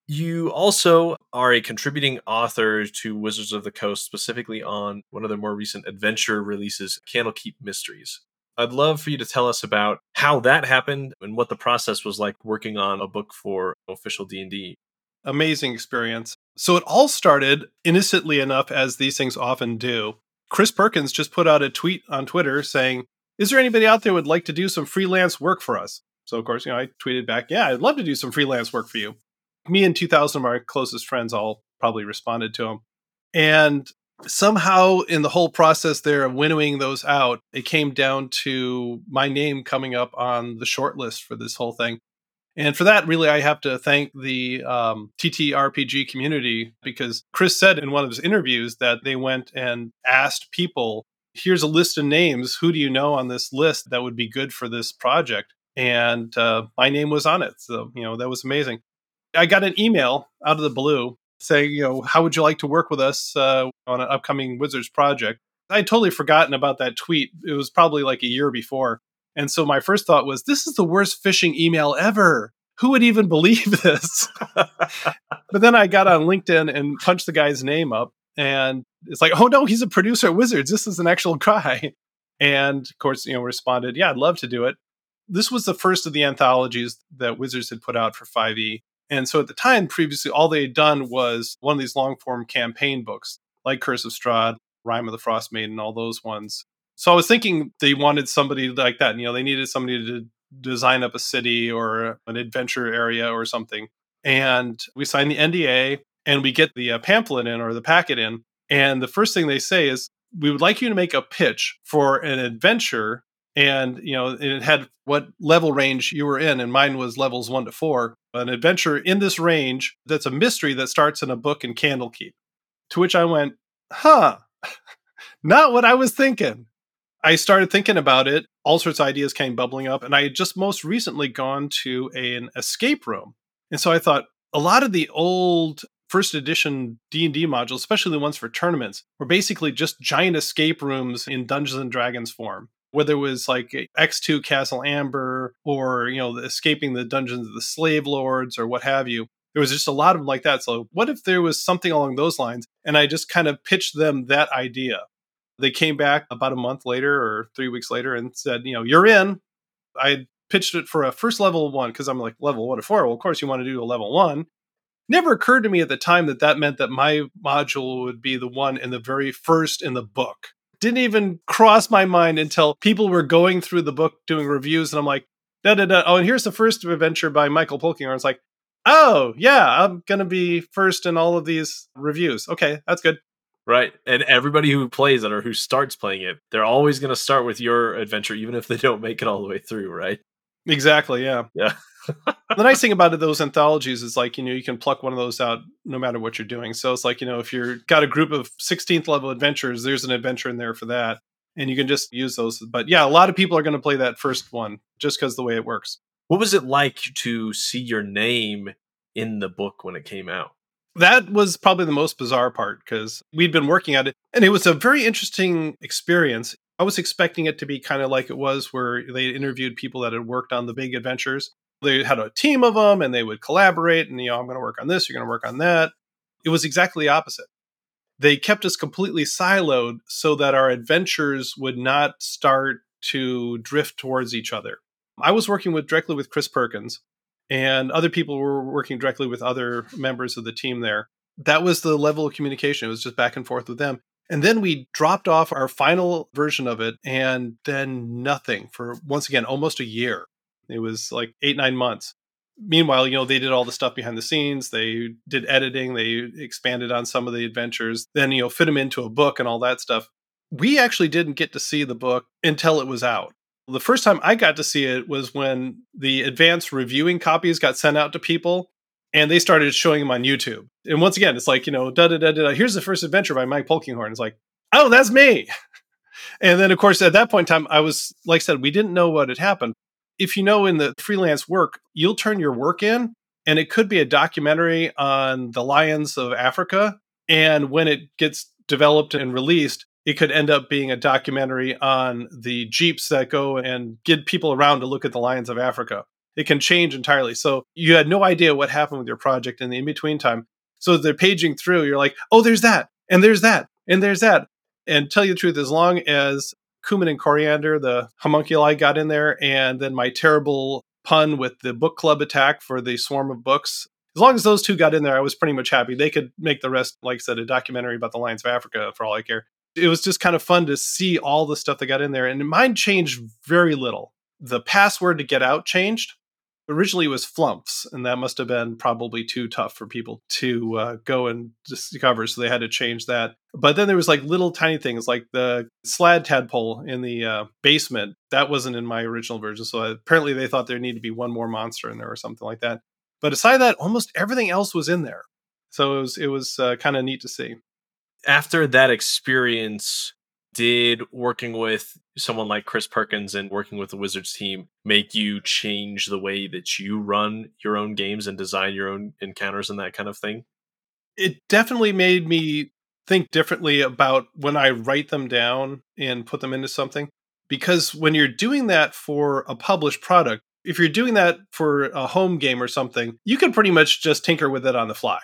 You also are a contributing author to Wizards of the Coast, specifically on one of their more recent adventure releases, Candlekeep Mysteries. I'd love for you to tell us about how that happened and what the process was like working on a book for official D&D amazing experience. So it all started innocently enough, as these things often do. Chris Perkins just put out a tweet on Twitter saying, Is there anybody out there would like to do some freelance work for us? So, of course, you know, I tweeted back, Yeah, I'd love to do some freelance work for you. Me and 2,000 of our closest friends all probably responded to him. And somehow, in the whole process there of winnowing those out, it came down to my name coming up on the short list for this whole thing. And for that, really, I have to thank the um, TTRPG community because Chris said in one of his interviews that they went and asked people, here's a list of names. Who do you know on this list that would be good for this project? And uh, my name was on it. So, you know, that was amazing. I got an email out of the blue saying, you know, how would you like to work with us uh, on an upcoming Wizards project? I had totally forgotten about that tweet. It was probably like a year before. And so my first thought was, this is the worst phishing email ever. Who would even believe *laughs* this? but then I got on LinkedIn and punched the guy's name up. And it's like, oh no, he's a producer at Wizards. This is an actual guy. And of course, you know, responded, yeah, I'd love to do it. This was the first of the anthologies that Wizards had put out for 5e. And so at the time, previously, all they had done was one of these long form campaign books, like Curse of Strahd, Rime of the Frost Maiden, all those ones. So I was thinking they wanted somebody like that. You know, they needed somebody to design up a city or an adventure area or something. And we sign the NDA and we get the uh, pamphlet in or the packet in. And the first thing they say is, we would like you to make a pitch for an adventure. And, you know, it had what level range you were in. And mine was levels one to four. An adventure in this range that's a mystery that starts in a book in Candlekeep. To which I went, huh, *laughs* not what I was thinking. I started thinking about it. All sorts of ideas came bubbling up. And I had just most recently gone to a, an escape room. And so I thought, a lot of the old first edition D&D modules, especially the ones for tournaments, were basically just giant escape rooms in Dungeons and Dragons form. Whether it was like X2 Castle Amber or, you know, escaping the dungeons of the slave lords or what have you. There was just a lot of them like that. So what if there was something along those lines? And I just kind of pitched them that idea. They came back about a month later or three weeks later and said, you know, you're in. I pitched it for a first level one because I'm like level one to four. Well, of course you want to do a level one never occurred to me at the time that that meant that my module would be the one in the very first in the book. Didn't even cross my mind until people were going through the book doing reviews, and I'm like, da da da. Oh, and here's the first adventure by Michael Polkinghorn. It's like, oh yeah, I'm gonna be first in all of these reviews. Okay, that's good. Right. And everybody who plays it or who starts playing it, they're always going to start with your adventure, even if they don't make it all the way through, right? Exactly. Yeah. Yeah. *laughs* the nice thing about it, those anthologies is like, you know, you can pluck one of those out no matter what you're doing. So it's like, you know, if you've got a group of 16th level adventures, there's an adventure in there for that. And you can just use those. But yeah, a lot of people are going to play that first one just because the way it works. What was it like to see your name in the book when it came out? That was probably the most bizarre part because we'd been working at it and it was a very interesting experience. I was expecting it to be kind of like it was where they interviewed people that had worked on the big adventures. They had a team of them and they would collaborate and you know i'm going to work on this you're going to work on that. It was exactly the opposite. They kept us completely siloed so that our adventures would not start to drift towards each other. I was working with directly with chris perkins and other people were working directly with other members of the team there that was the level of communication it was just back and forth with them and then we dropped off our final version of it and then nothing for once again almost a year it was like eight, nine months. Meanwhile, you know, they did all the stuff behind the scenes. They did editing. They expanded on some of the adventures, then, you know, fit them into a book and all that stuff. We actually didn't get to see the book until it was out. The first time I got to see it was when the advanced reviewing copies got sent out to people and they started showing them on YouTube. And once again, it's like, you know, da da da da. Here's the first adventure by Mike Polkinghorn. It's like, oh, that's me. *laughs* And then, of course, at that point in time, I was, like I said, we didn't know what had happened if you know in the freelance work, you'll turn your work in and it could be a documentary on the lions of Africa. And when it gets developed and released, it could end up being a documentary on the jeeps that go and get people around to look at the lions of Africa. It can change entirely. So you had no idea what happened with your project in the in between time. So they're paging through, you're like, oh, there's that, and there's that, and there's that. And tell you the truth, as long as cumin and coriander, the homunculi got in there, and then my terrible pun with the book club attack for the swarm of books. As long as those two got in there, I was pretty much happy. They could make the rest, like I said, a documentary about the Lions of Africa for all I care. It was just kind of fun to see all the stuff that got in there, and mine changed very little. The password to get out changed, originally it was flumps, and that must have been probably too tough for people to uh, go and discover. So they had to change that. But then there was like little tiny things like the slaad tadpole in the uh, basement. That wasn't in my original version. So apparently they thought there needed to be one more monster in there or something like that. But aside that, almost everything else was in there. So it was it was uh, kind of neat to see. After that experience, did working with someone like Chris Perkins and working with the Wizards team make you change the way that you run your own games and design your own encounters and that kind of thing? It definitely made me think differently about when I write them down and put them into something. Because when you're doing that for a published product, if you're doing that for a home game or something, you can pretty much just tinker with it on the fly.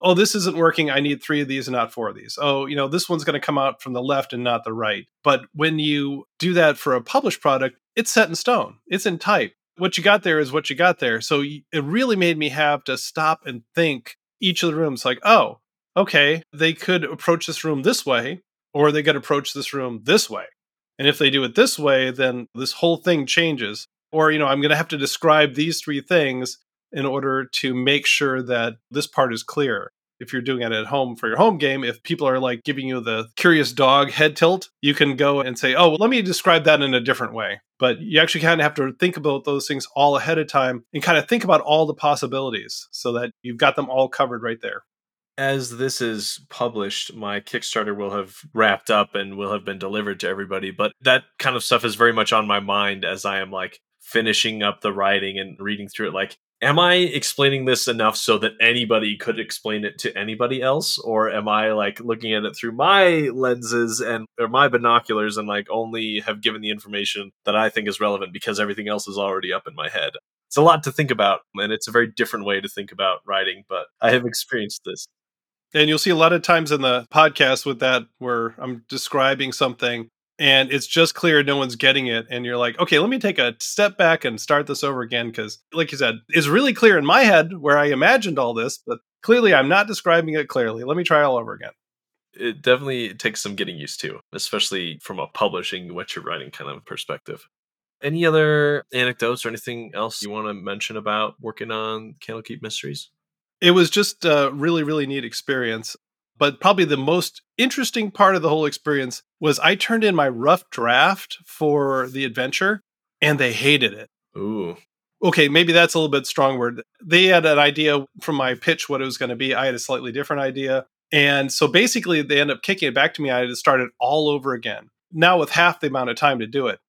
Oh, this isn't working. I need three of these and not four of these. Oh, you know, this one's going to come out from the left and not the right. But when you do that for a published product, it's set in stone, it's in type. What you got there is what you got there. So it really made me have to stop and think each of the rooms like, oh, okay, they could approach this room this way, or they could approach this room this way. And if they do it this way, then this whole thing changes. Or, you know, I'm going to have to describe these three things in order to make sure that this part is clear. If you're doing it at home for your home game, if people are like giving you the curious dog head tilt, you can go and say, oh, well, let me describe that in a different way. But you actually kind of have to think about those things all ahead of time and kind of think about all the possibilities so that you've got them all covered right there as this is published, my Kickstarter will have wrapped up and will have been delivered to everybody. But that kind of stuff is very much on my mind as I am like finishing up the writing and reading through it. Like, am I explaining this enough so that anybody could explain it to anybody else or am I like looking at it through my lenses and or my binoculars and like only have given the information that I think is relevant because everything else is already up in my head. It's a lot to think about and it's a very different way to think about writing, but I have experienced this. And you'll see a lot of times in the podcast with that where I'm describing something and it's just clear no one's getting it and you're like okay let me take a step back and start this over again because like you said it's really clear in my head where i imagined all this but clearly i'm not describing it clearly. Let me try all over again. It definitely takes some getting used to especially from a publishing what you're writing kind of perspective. Any other anecdotes or anything else you want to mention about working on candlekeep mysteries? It was just a really really neat experience but probably the most interesting part of the whole experience was I turned in my rough draft for the adventure and they hated it. Ooh. Okay, maybe that's a little bit strong word. They had an idea from my pitch what it was going to be. I had a slightly different idea. And so basically they end up kicking it back to me. I had to start it all over again. Now with half the amount of time to do it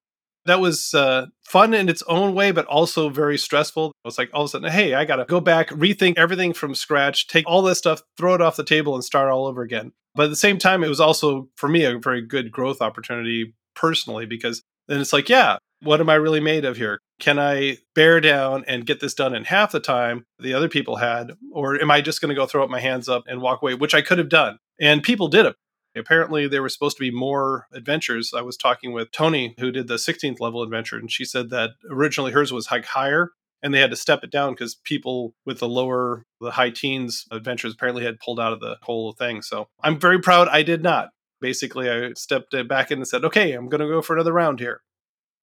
that was uh, fun in its own way, but also very stressful. It was like all of a sudden, hey, I got to go back, rethink everything from scratch, take all this stuff, throw it off the table, and start all over again. But at the same time, it was also for me a very good growth opportunity personally because then it's like, yeah, what am I really made of here? Can I bear down and get this done in half the time the other people had? Or am I just going to go throw up my hands up and walk away, which I could have done? And people did it. Apparently, there were supposed to be more adventures. I was talking with Toni, who did the 16th level adventure, and she said that originally hers was like higher, and they had to step it down because people with the lower, the high teens adventures apparently had pulled out of the whole thing. So I'm very proud I did not. Basically, I stepped back in and said, okay, I'm going to go for another round here.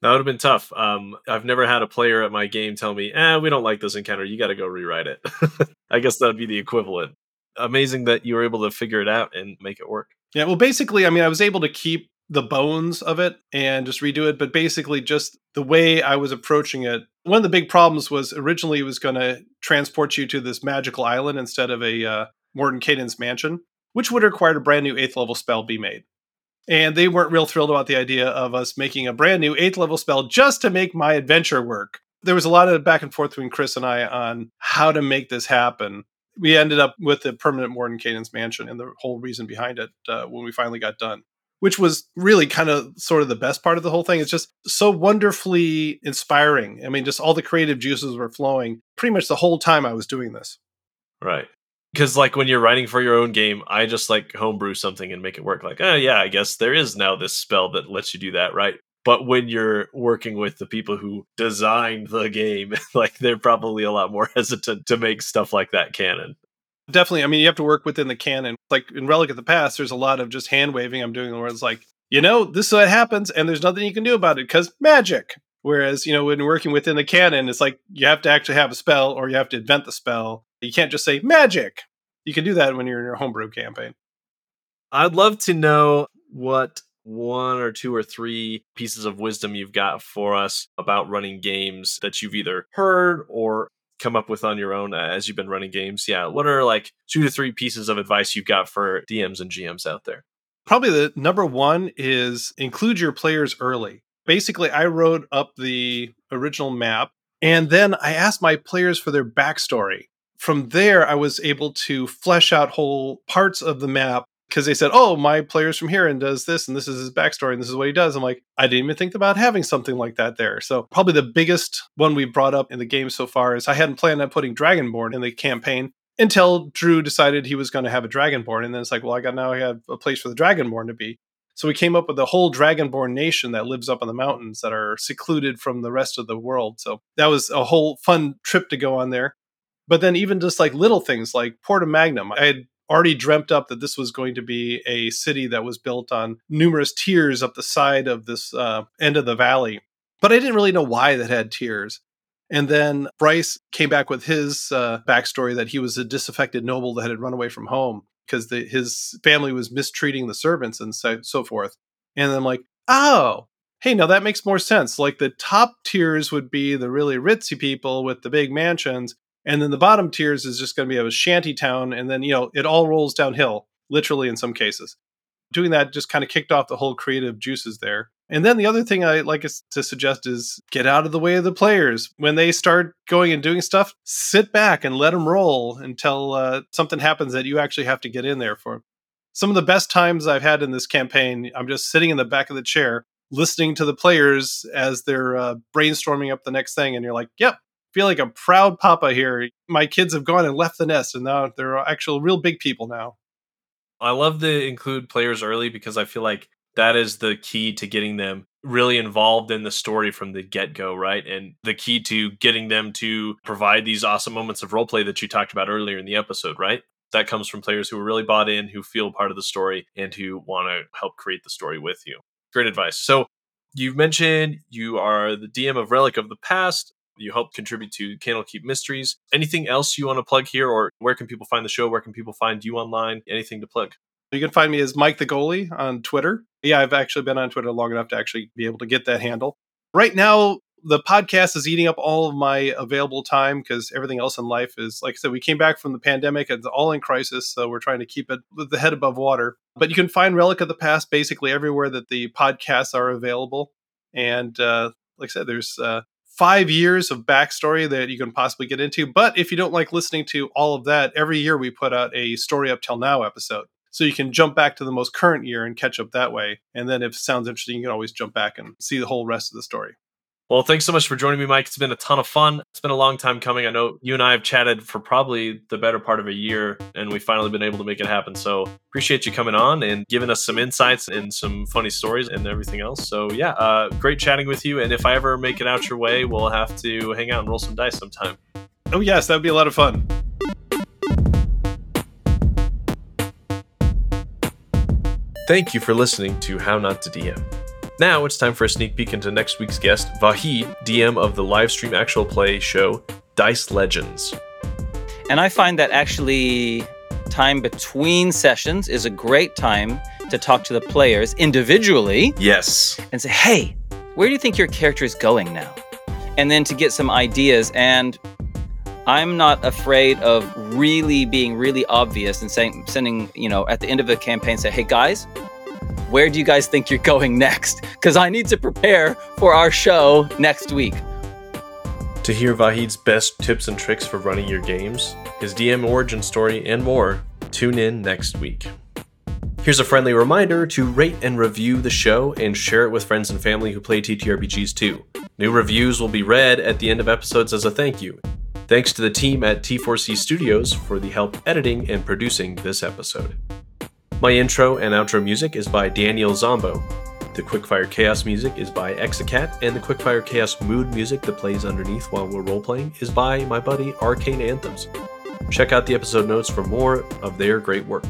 That would have been tough. Um, I've never had a player at my game tell me, eh, we don't like this encounter. You got to go rewrite it. *laughs* I guess that would be the equivalent. Amazing that you were able to figure it out and make it work. Yeah, well, basically, I mean, I was able to keep the bones of it and just redo it, but basically, just the way I was approaching it. One of the big problems was originally it was going to transport you to this magical island instead of a uh, Mordenkainen's mansion, which would have required a brand new eighth level spell be made. And they weren't real thrilled about the idea of us making a brand new eighth level spell just to make my adventure work. There was a lot of back and forth between Chris and I on how to make this happen we ended up with the permanent Morton Mordenkainen's mansion and the whole reason behind it uh, when we finally got done which was really kind of sort of the best part of the whole thing. It's just so wonderfully inspiring. I mean just all the creative juices were flowing pretty much the whole time i was doing this. Right. Because like when you're writing for your own game i just like homebrew something and make it work like oh yeah i guess there is now this spell that lets you do that right but when you're working with the people who designed the game *laughs* like they're probably a lot more *laughs* hesitant to make stuff like that canon. Definitely. I mean you have to work within the canon. Like in relic of the past there's a lot of just hand waving i'm doing where it's like you know this is what happens and there's nothing you can do about it because magic. Whereas you know when working within the canon it's like you have to actually have a spell or you have to invent the spell. You can't just say magic. You can do that when you're in your homebrew campaign. I'd love to know what one or two or three pieces of wisdom you've got for us about running games that you've either heard or come up with on your own uh, as you've been running games. Yeah, what are like two to three pieces of advice you've got for DMs and GMs out there? Probably the number one is include your players early. Basically, I wrote up the original map and then I asked my players for their backstory. From there, I was able to flesh out whole parts of the map because they said, "Oh, my player's from here and does this, and this is his backstory, and this is what he does." I'm like, I didn't even think about having something like that there. So probably the biggest one we've brought up in the game so far is I hadn't planned on putting Dragonborn in the campaign, until Drew decided he was going to have a Dragonborn. And then it's like, well, I got now I have a place for the Dragonborn to be. So we came up with a whole Dragonborn nation that lives up in the mountains that are secluded from the rest of the world. So that was a whole fun trip to go on there. But then even just like little things like Porta Magnum, I had already dreamt up that this was going to be a city that was built on numerous tiers up the side of this uh, end of the valley. But I didn't really know why that had tiers. And then Bryce came back with his uh, backstory that he was a disaffected noble that had run away from home because his family was mistreating the servants and so, so forth. And I'm like, oh, hey, now that makes more sense. Like the top tiers would be the really ritzy people with the big mansions, and then the bottom tiers is just going to be a shanty town, and then you know it all rolls downhill, literally in some cases. Doing that just kind of kicked off the whole creative juices there. And then the other thing I like to suggest is get out of the way of the players. When they start going and doing stuff, sit back and let them roll until uh, something happens that you actually have to get in there for. Some of the best times I've had in this campaign, I'm just sitting in the back of the chair listening to the players as they're uh, brainstorming up the next thing. And you're like, yep, feel like a proud papa here. My kids have gone and left the nest, and now they're actual real big people now. I love to include players early because I feel like that is the key to getting them really involved in the story from the get go, right? And the key to getting them to provide these awesome moments of role play that you talked about earlier in the episode, right? That comes from players who are really bought in, who feel part of the story, and who want to help create the story with you. Great advice. So, you've mentioned you are the DM of Relic of the Past. You help contribute to Candlekeep Mysteries. Anything else you want to plug here, or where can people find the show? Where can people find you online? Anything to plug? You can find me as Mike the Goalie on Twitter. Yeah, I've actually been on Twitter long enough to actually be able to get that handle. Right now, the podcast is eating up all of my available time because everything else in life is, like I said, we came back from the pandemic. It's all in crisis. So we're trying to keep it with the head above water. But you can find Relic of the Past basically everywhere that the podcasts are available. And uh, like I said, there's uh, five years of backstory that you can possibly get into. But if you don't like listening to all of that, every year we put out a story up till now episode. So you can jump back to the most current year and catch up that way. And then if it sounds interesting, you can always jump back and see the whole rest of the story. Well, thanks so much for joining me, Mike. It's been a ton of fun. It's been a long time coming. I know you and I have chatted for probably the better part of a year, and we've finally been able to make it happen. So appreciate you coming on and giving us some insights and some funny stories and everything else. So yeah, uh, great chatting with you. And if I ever make it out your way, we'll have to hang out and roll some dice sometime. Oh yes, that'd be a lot of fun. Thank you for listening to How Not to DM. Now it's time for a sneak peek into next week's guest, Vahid, DM of the live stream actual play show Dice Legends. And I find that actually time between sessions is a great time to talk to the players individually. Yes. And say, hey, where do you think your character is going now? And then to get some ideas. And I'm not afraid of really being really obvious and saying, sending, you know, at the end of the campaign, say, hey guys, where do you guys think you're going next? Because I need to prepare for our show next week. To hear Vahid's best tips and tricks for running your games, his DM origin story, and more, tune in next week. Here's a friendly reminder to rate and review the show and share it with friends and family who play TTRPGs too. New reviews will be read at the end of episodes as a thank you. Thanks to the team at T4C Studios for the help editing and producing this episode. My intro and outro music is by Daniel Zombo. The Quickfire Chaos music is by Exacat, and the Quickfire Chaos mood music that plays underneath while we're roleplaying is by my buddy Arcane Anthems. Check out the episode notes for more of their great work.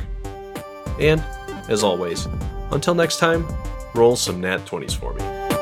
And, as always, until next time, roll some nat 20s for me.